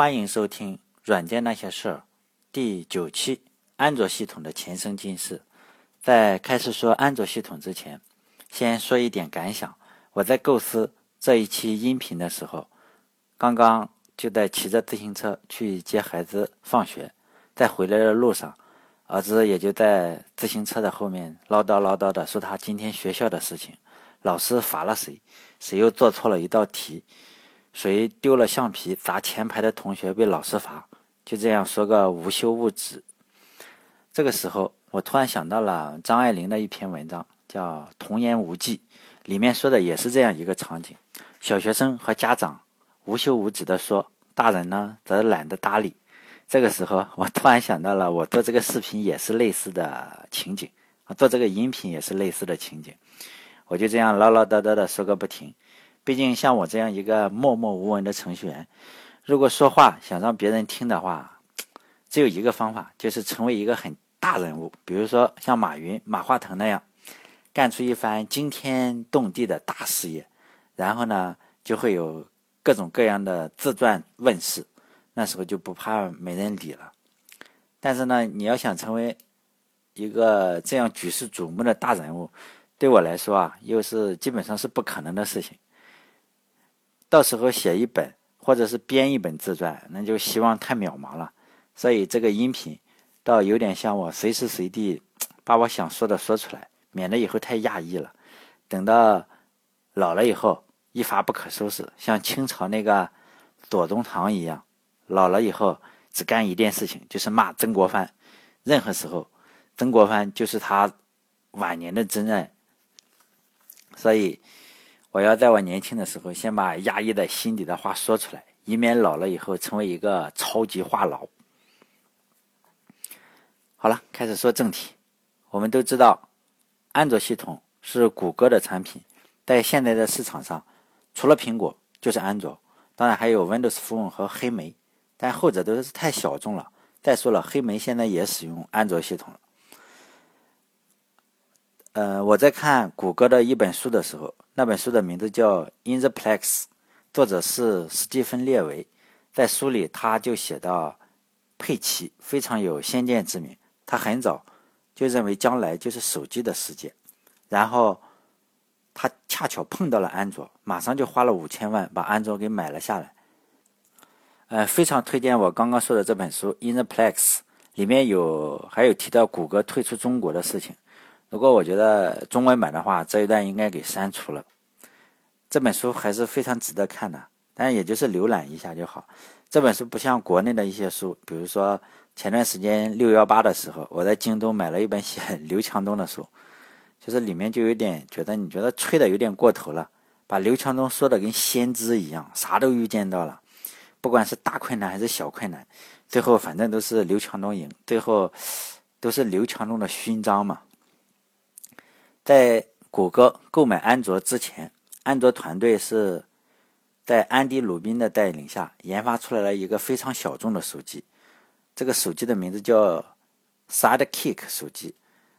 欢迎收听《软件那些事儿》第九期：安卓系统的前生今世。在开始说安卓系统之前，先说一点感想。我在构思这一期音频的时候，刚刚就在骑着自行车去接孩子放学，在回来的路上，儿子也就在自行车的后面唠叨唠叨的说他今天学校的事情，老师罚了谁，谁又做错了一道题。谁丢了橡皮砸前排的同学被老师罚，就这样说个无休无止。这个时候，我突然想到了张爱玲的一篇文章，叫《童言无忌》，里面说的也是这样一个场景：小学生和家长无休无止的说，大人呢则懒得搭理。这个时候，我突然想到了我做这个视频也是类似的情景，啊，做这个音频也是类似的情景。我就这样唠唠叨叨的说个不停。毕竟像我这样一个默默无闻的程序员，如果说话想让别人听的话，只有一个方法，就是成为一个很大人物，比如说像马云、马化腾那样，干出一番惊天动地的大事业，然后呢，就会有各种各样的自传问世，那时候就不怕没人理了。但是呢，你要想成为一个这样举世瞩目的大人物，对我来说啊，又是基本上是不可能的事情。到时候写一本或者是编一本自传，那就希望太渺茫了。所以这个音频倒有点像我随时随地把我想说的说出来，免得以后太压抑了。等到老了以后一发不可收拾，像清朝那个左宗棠一样，老了以后只干一件事情，就是骂曾国藩。任何时候，曾国藩就是他晚年的真爱。所以。我要在我年轻的时候，先把压抑在心底的话说出来，以免老了以后成为一个超级话痨。好了，开始说正题。我们都知道，安卓系统是谷歌的产品，在现在的市场上，除了苹果就是安卓，当然还有 Windows Phone 和黑莓，但后者都是太小众了。再说了，黑莓现在也使用安卓系统了。呃，我在看谷歌的一本书的时候。那本书的名字叫《In the Plex》，作者是史蒂芬·列维。在书里，他就写到，佩奇非常有先见之明。他很早就认为将来就是手机的世界，然后他恰巧碰到了安卓，马上就花了五千万把安卓给买了下来。呃，非常推荐我刚刚说的这本书《In the Plex》，里面有还有提到谷歌退出中国的事情。如果我觉得中文版的话，这一段应该给删除了。这本书还是非常值得看的，但也就是浏览一下就好。这本书不像国内的一些书，比如说前段时间六幺八的时候，我在京东买了一本写 刘强东的书，就是里面就有点觉得你觉得吹的有点过头了，把刘强东说的跟先知一样，啥都预见到了，不管是大困难还是小困难，最后反正都是刘强东赢，最后都是刘强东的勋章嘛。在谷歌购买安卓之前，安卓团队是在安迪·鲁宾的带领下研发出来了一个非常小众的手机。这个手机的名字叫 Sidekick 手机。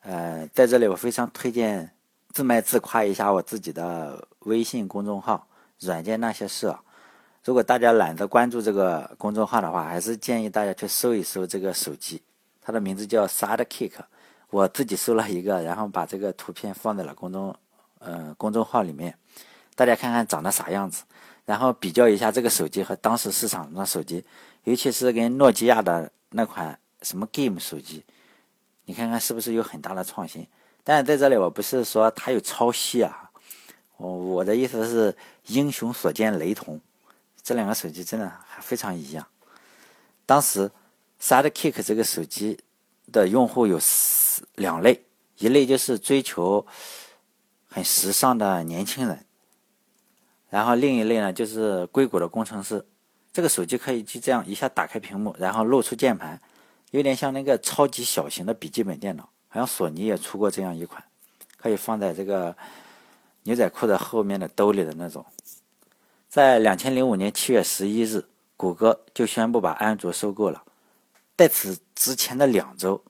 呃，在这里我非常推荐自卖自夸一下我自己的微信公众号“软件那些事”。如果大家懒得关注这个公众号的话，还是建议大家去搜一搜这个手机。它的名字叫 Sidekick。我自己搜了一个，然后把这个图片放在了公众，呃，公众号里面，大家看看长得啥样子，然后比较一下这个手机和当时市场上的手机，尤其是跟诺基亚的那款什么 Game 手机，你看看是不是有很大的创新？但是在这里我不是说它有抄袭啊，我我的意思是英雄所见雷同，这两个手机真的还非常一样。当时 Sidekick 这个手机的用户有。两类，一类就是追求很时尚的年轻人，然后另一类呢就是硅谷的工程师。这个手机可以就这样一下打开屏幕，然后露出键盘，有点像那个超级小型的笔记本电脑。好像索尼也出过这样一款，可以放在这个牛仔裤的后面的兜里的那种。在两千零五年七月十一日，谷歌就宣布把安卓收购了。在此之前的两周。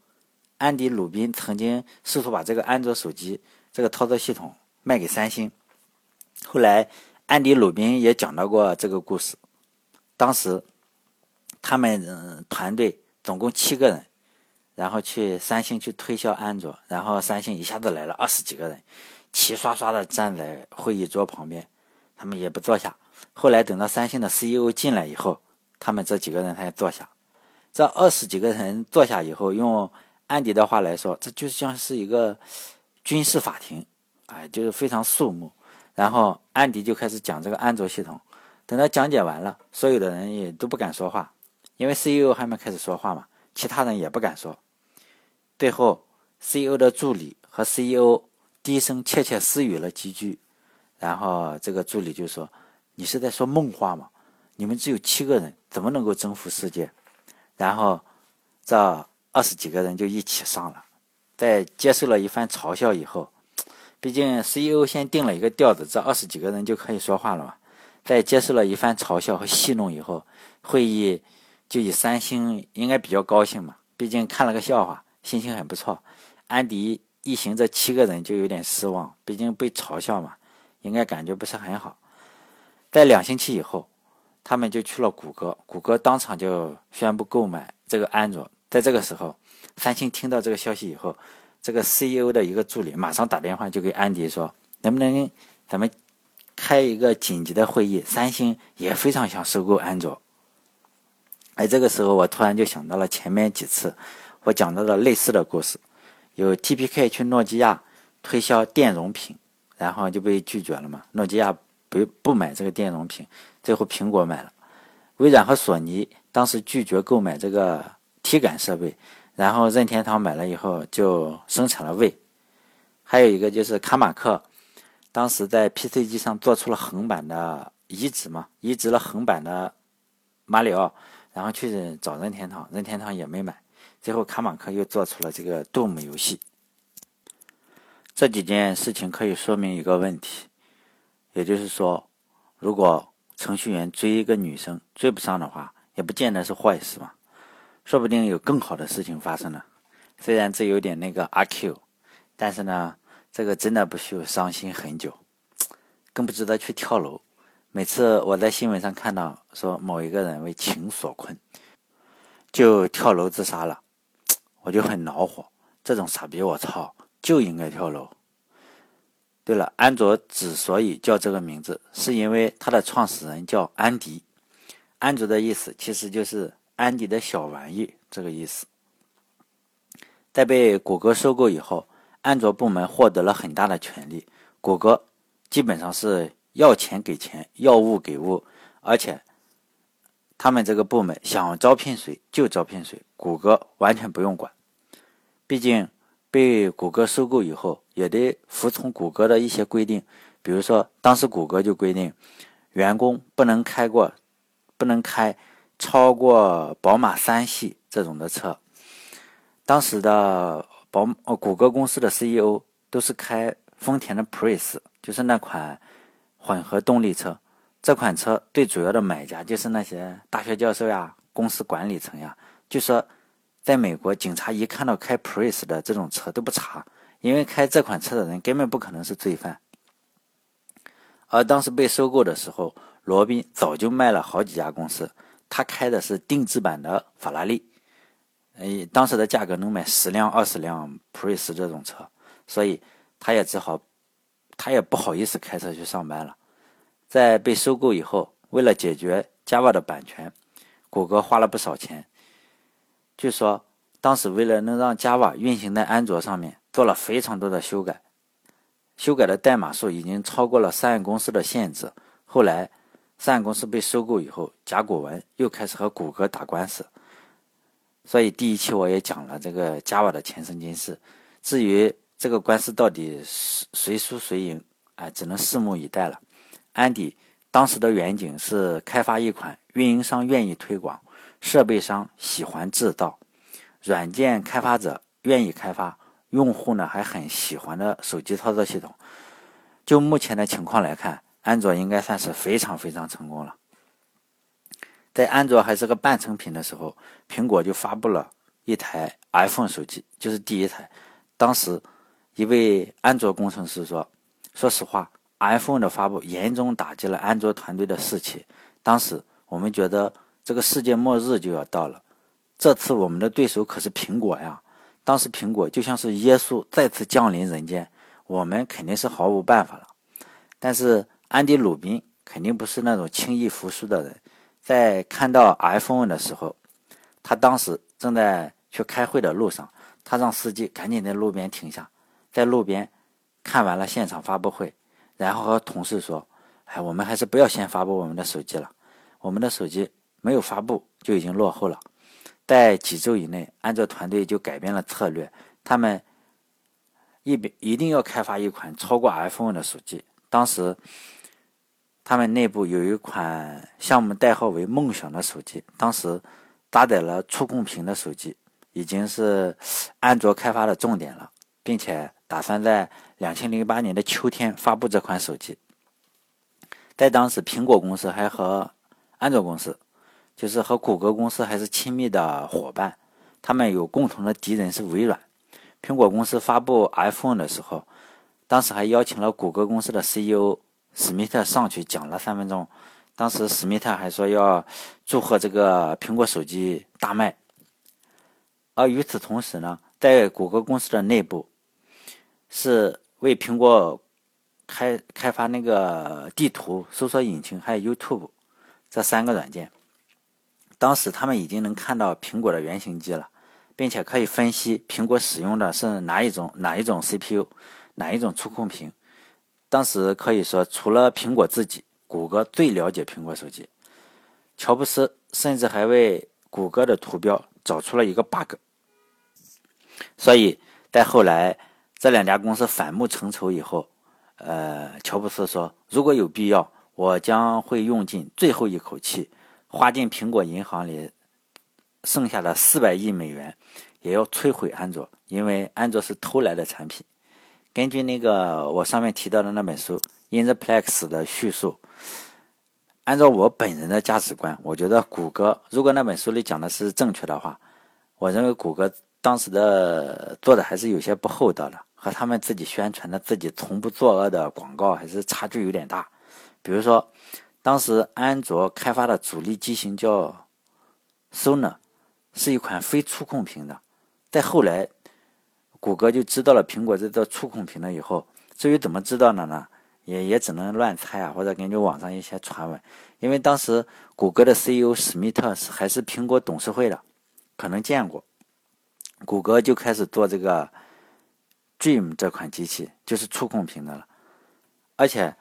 安迪·鲁宾曾经试图把这个安卓手机这个操作系统卖给三星，后来安迪·鲁宾也讲到过这个故事。当时他们团队总共七个人，然后去三星去推销安卓，然后三星一下子来了二十几个人，齐刷刷的站在会议桌旁边，他们也不坐下。后来等到三星的 CEO 进来以后，他们这几个人才坐下。这二十几个人坐下以后，用安迪的话来说，这就像是一个军事法庭，哎，就是非常肃穆。然后安迪就开始讲这个安卓系统。等他讲解完了，所有的人也都不敢说话，因为 CEO 还没开始说话嘛，其他人也不敢说。最后，CEO 的助理和 CEO 低声窃窃私语了几句，然后这个助理就说：“你是在说梦话吗？你们只有七个人，怎么能够征服世界？”然后这二十几个人就一起上了，在接受了一番嘲笑以后，毕竟 CEO 先定了一个调子，这二十几个人就可以说话了嘛。在接受了一番嘲笑和戏弄以后，会议就以三星应该比较高兴嘛，毕竟看了个笑话，心情很不错。安迪一行这七个人就有点失望，毕竟被嘲笑嘛，应该感觉不是很好。在两星期以后，他们就去了谷歌，谷歌当场就宣布购买这个安卓。在这个时候，三星听到这个消息以后，这个 CEO 的一个助理马上打电话就给安迪说：“能不能咱们？”开一个紧急的会议，三星也非常想收购安卓。哎，这个时候我突然就想到了前面几次我讲到的类似的故事，有 TPK 去诺基亚推销电容屏，然后就被拒绝了嘛。诺基亚不不买这个电容屏，最后苹果买了。微软和索尼当时拒绝购买这个体感设备，然后任天堂买了以后就生产了 V。还有一个就是卡马克。当时在 PC 机上做出了横版的移植嘛，移植了横版的马里奥，然后去找任天堂，任天堂也没买，最后卡马克又做出了这个 Doom 游戏。这几件事情可以说明一个问题，也就是说，如果程序员追一个女生追不上的话，也不见得是坏事嘛，说不定有更好的事情发生了。虽然这有点那个阿 Q，但是呢。这个真的不需要伤心很久，更不值得去跳楼。每次我在新闻上看到说某一个人为情所困，就跳楼自杀了，我就很恼火。这种傻逼，我操，就应该跳楼。对了，安卓之所以叫这个名字，是因为它的创始人叫安迪。安卓的意思其实就是安迪的小玩意这个意思。在被谷歌收购以后。安卓部门获得了很大的权利，谷歌基本上是要钱给钱，要物给物，而且他们这个部门想招聘谁就招聘谁，谷歌完全不用管。毕竟被谷歌收购以后，也得服从谷歌的一些规定，比如说当时谷歌就规定，员工不能开过，不能开超过宝马三系这种的车，当时的。宝呃，谷歌公司的 CEO 都是开丰田的 Prius，就是那款混合动力车。这款车最主要的买家就是那些大学教授呀、公司管理层呀。就说，在美国，警察一看到开 Prius 的这种车都不查，因为开这款车的人根本不可能是罪犯。而当时被收购的时候，罗宾早就卖了好几家公司，他开的是定制版的法拉利。哎，当时的价格能买十辆、二十辆 Prius 这种车，所以他也只好，他也不好意思开车去上班了。在被收购以后，为了解决 Java 的版权，谷歌花了不少钱。据说当时为了能让 Java 运行在安卓上面，做了非常多的修改，修改的代码数已经超过了三岸公司的限制。后来三岸公司被收购以后，甲骨文又开始和谷歌打官司。所以第一期我也讲了这个 Java 的前生今世，至于这个官司到底谁谁输谁赢，哎，只能拭目以待了。安迪当时的远景是开发一款运营商愿意推广、设备商喜欢制造、软件开发者愿意开发、用户呢还很喜欢的手机操作系统。就目前的情况来看，安卓应该算是非常非常成功了。在安卓还是个半成品的时候，苹果就发布了一台 iPhone 手机，就是第一台。当时一位安卓工程师说：“说实话，iPhone 的发布严重打击了安卓团队的士气。当时我们觉得这个世界末日就要到了。这次我们的对手可是苹果呀！当时苹果就像是耶稣再次降临人间，我们肯定是毫无办法了。但是安迪·鲁宾肯定不是那种轻易服输的人，在看到 iPhone 的时候，他当时正在去开会的路上，他让司机赶紧在路边停下，在路边看完了现场发布会，然后和同事说：“哎，我们还是不要先发布我们的手机了，我们的手机。”没有发布就已经落后了，在几周以内，安卓团队就改变了策略，他们一边一定要开发一款超过 iPhone 的手机。当时，他们内部有一款项目代号为“梦想”的手机，当时搭载了触控屏的手机，已经是安卓开发的重点了，并且打算在两千零八年的秋天发布这款手机。在当时，苹果公司还和安卓公司。就是和谷歌公司还是亲密的伙伴，他们有共同的敌人是微软。苹果公司发布 iPhone 的时候，当时还邀请了谷歌公司的 CEO 史密特上去讲了三分钟。当时史密特还说要祝贺这个苹果手机大卖。而与此同时呢，在谷歌公司的内部，是为苹果开开发那个地图、搜索引擎还有 YouTube 这三个软件。当时他们已经能看到苹果的原型机了，并且可以分析苹果使用的是哪一种哪一种 CPU，哪一种触控屏。当时可以说，除了苹果自己，谷歌最了解苹果手机。乔布斯甚至还为谷歌的图标找出了一个 bug。所以在后来这两家公司反目成仇以后，呃，乔布斯说：“如果有必要，我将会用尽最后一口气。”花进苹果银行里剩下的四百亿美元，也要摧毁安卓，因为安卓是偷来的产品。根据那个我上面提到的那本书《In the Plex》的叙述，按照我本人的价值观，我觉得谷歌如果那本书里讲的是正确的话，我认为谷歌当时的做的还是有些不厚道的，和他们自己宣传的自己从不作恶的广告还是差距有点大。比如说。当时安卓开发的主力机型叫 Sona，是一款非触控屏的。再后来，谷歌就知道了苹果这个触控屏了以后，至于怎么知道的呢？也也只能乱猜啊，或者根据网上一些传闻。因为当时谷歌的 CEO 史密特是还是苹果董事会的，可能见过。谷歌就开始做这个 Dream 这款机器，就是触控屏的了，而且。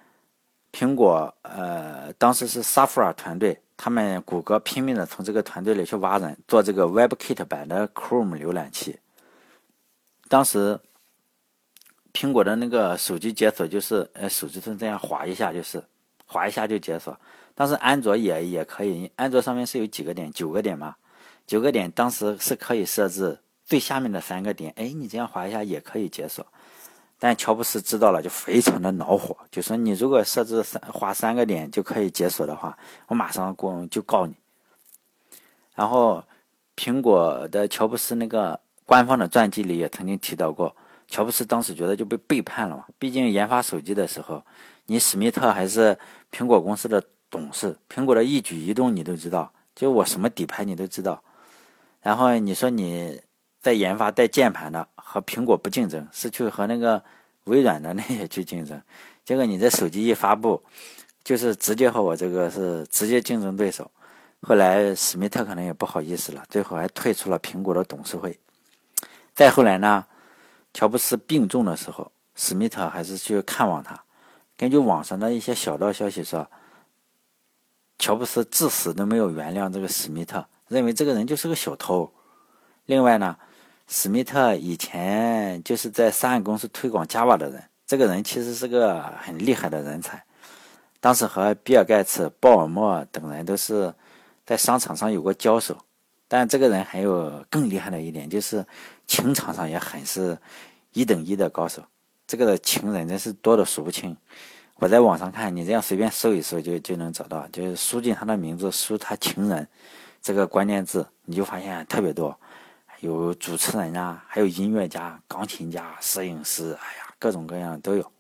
苹果呃，当时是 Safra 团队，他们谷歌拼命的从这个团队里去挖人，做这个 WebKit 版的 Chrome 浏览器。当时苹果的那个手机解锁就是，呃，手指头这样划一下就是，划一下就解锁。当时安卓也也可以，安卓上面是有几个点，九个点嘛，九个点当时是可以设置最下面的三个点，哎，你这样划一下也可以解锁。但乔布斯知道了，就非常的恼火，就说：“你如果设置三划三个点就可以解锁的话，我马上过就告你。”然后，苹果的乔布斯那个官方的传记里也曾经提到过，乔布斯当时觉得就被背叛了嘛。毕竟研发手机的时候，你史密特还是苹果公司的董事，苹果的一举一动你都知道，就我什么底牌你都知道。然后你说你在研发带键盘的。和苹果不竞争，是去和那个微软的 那些去竞争。结果你这手机一发布，就是直接和我这个是直接竞争对手。后来史密特可能也不好意思了，最后还退出了苹果的董事会。再后来呢，乔布斯病重的时候，史密特还是去看望他。根据网上的一些小道消息说，乔布斯至死都没有原谅这个史密特，认为这个人就是个小偷。另外呢。史密特以前就是在上岸公司推广 Java 的人，这个人其实是个很厉害的人才。当时和比尔盖茨、鲍尔默等人都是在商场上有过交手。但这个人还有更厉害的一点，就是情场上也很是一等一的高手。这个情人真是多的数不清。我在网上看，你这样随便搜一搜就就能找到，就是输进他的名字，输他情人这个关键字，你就发现特别多。有主持人啊，还有音乐家、钢琴家、摄影师，哎呀，各种各样都有。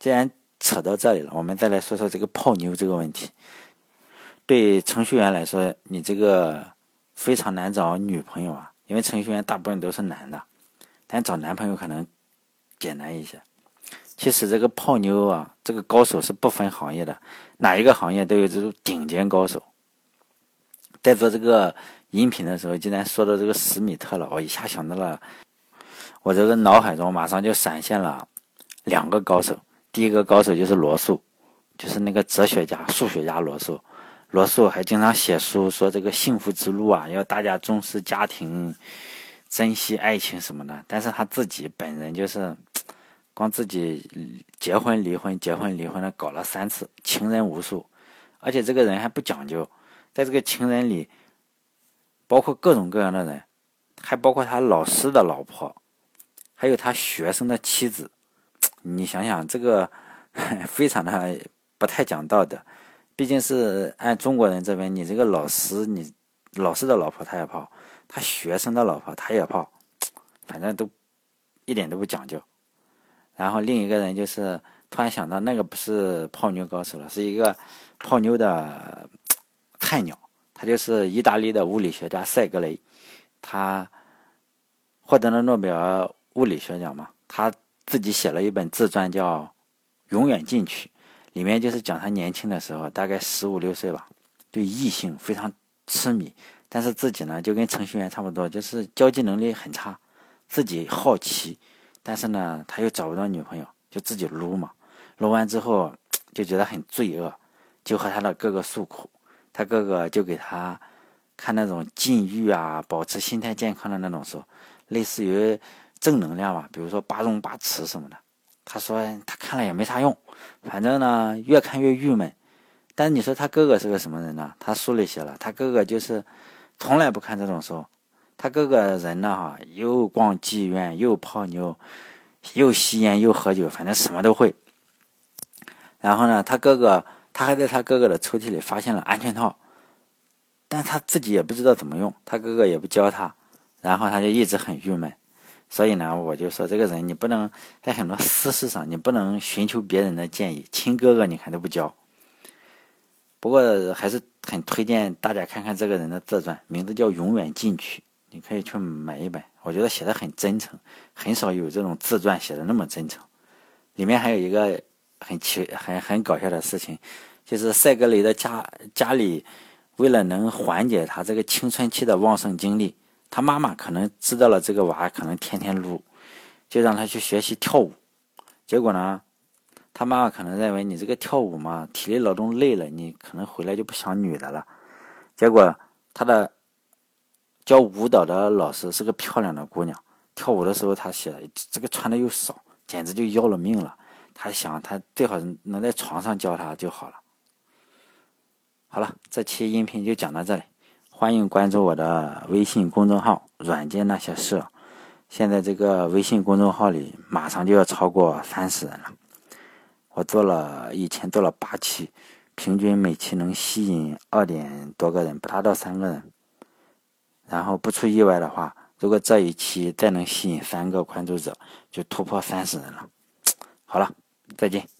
既然扯到这里了，我们再来说说这个泡妞这个问题。对程序员来说，你这个非常难找女朋友啊，因为程序员大部分都是男的，但找男朋友可能简单一些。其实这个泡妞啊，这个高手是不分行业的，哪一个行业都有这种顶尖高手。在做这个音频的时候，竟然说到这个史密特了，我一下想到了，我这个脑海中马上就闪现了两个高手。第一个高手就是罗素，就是那个哲学家、数学家罗素。罗素还经常写书说这个幸福之路啊，要大家重视家庭、珍惜爱情什么的。但是他自己本人就是光自己结婚离婚、结婚离婚的搞了三次，情人无数，而且这个人还不讲究。在这个情人里，包括各种各样的人，还包括他老师的老婆，还有他学生的妻子。你想想，这个 非常的不太讲道德。毕竟是按中国人这边，你这个老师，你老师的老婆他也泡，他学生的老婆他也泡，反正都一点都不讲究。然后另一个人就是突然想到，那个不是泡妞高手了，是一个泡妞的。菜鸟，他就是意大利的物理学家塞格雷，他获得了诺贝尔物理学奖嘛。他自己写了一本自传，叫《永远进取》，里面就是讲他年轻的时候，大概十五六岁吧，对异性非常痴迷，但是自己呢就跟程序员差不多，就是交际能力很差，自己好奇，但是呢他又找不到女朋友，就自己撸嘛。撸完之后就觉得很罪恶，就和他的哥哥诉苦。他哥哥就给他看那种禁欲啊，保持心态健康的那种书，类似于正能量吧，比如说八荣八耻什么的。他说他看了也没啥用，反正呢越看越郁闷。但你说他哥哥是个什么人呢？他书里写了，他哥哥就是从来不看这种书。他哥哥人呢哈，又逛妓院，又泡妞，又吸烟，又喝酒，反正什么都会。然后呢，他哥哥。他还在他哥哥的抽屉里发现了安全套，但他自己也不知道怎么用，他哥哥也不教他，然后他就一直很郁闷。所以呢，我就说这个人你不能在很多私事上你不能寻求别人的建议，亲哥哥你看都不教。不过还是很推荐大家看看这个人的自传，名字叫《永远进取》，你可以去买一本。我觉得写的很真诚，很少有这种自传写的那么真诚。里面还有一个很奇、很很搞笑的事情。就是塞格雷的家家里，为了能缓解他这个青春期的旺盛精力，他妈妈可能知道了这个娃可能天天撸，就让他去学习跳舞。结果呢，他妈妈可能认为你这个跳舞嘛，体力劳动累了，你可能回来就不想女的了。结果他的教舞蹈的老师是个漂亮的姑娘，跳舞的时候他写这个穿的又少，简直就要了命了。他想他最好能在床上教他就好了。好了，这期音频就讲到这里，欢迎关注我的微信公众号“软件那些事”。现在这个微信公众号里马上就要超过三十人了，我做了以前做了八期，平均每期能吸引二点多个人，不达到三个人。然后不出意外的话，如果这一期再能吸引三个关注者，就突破三十人了。好了，再见。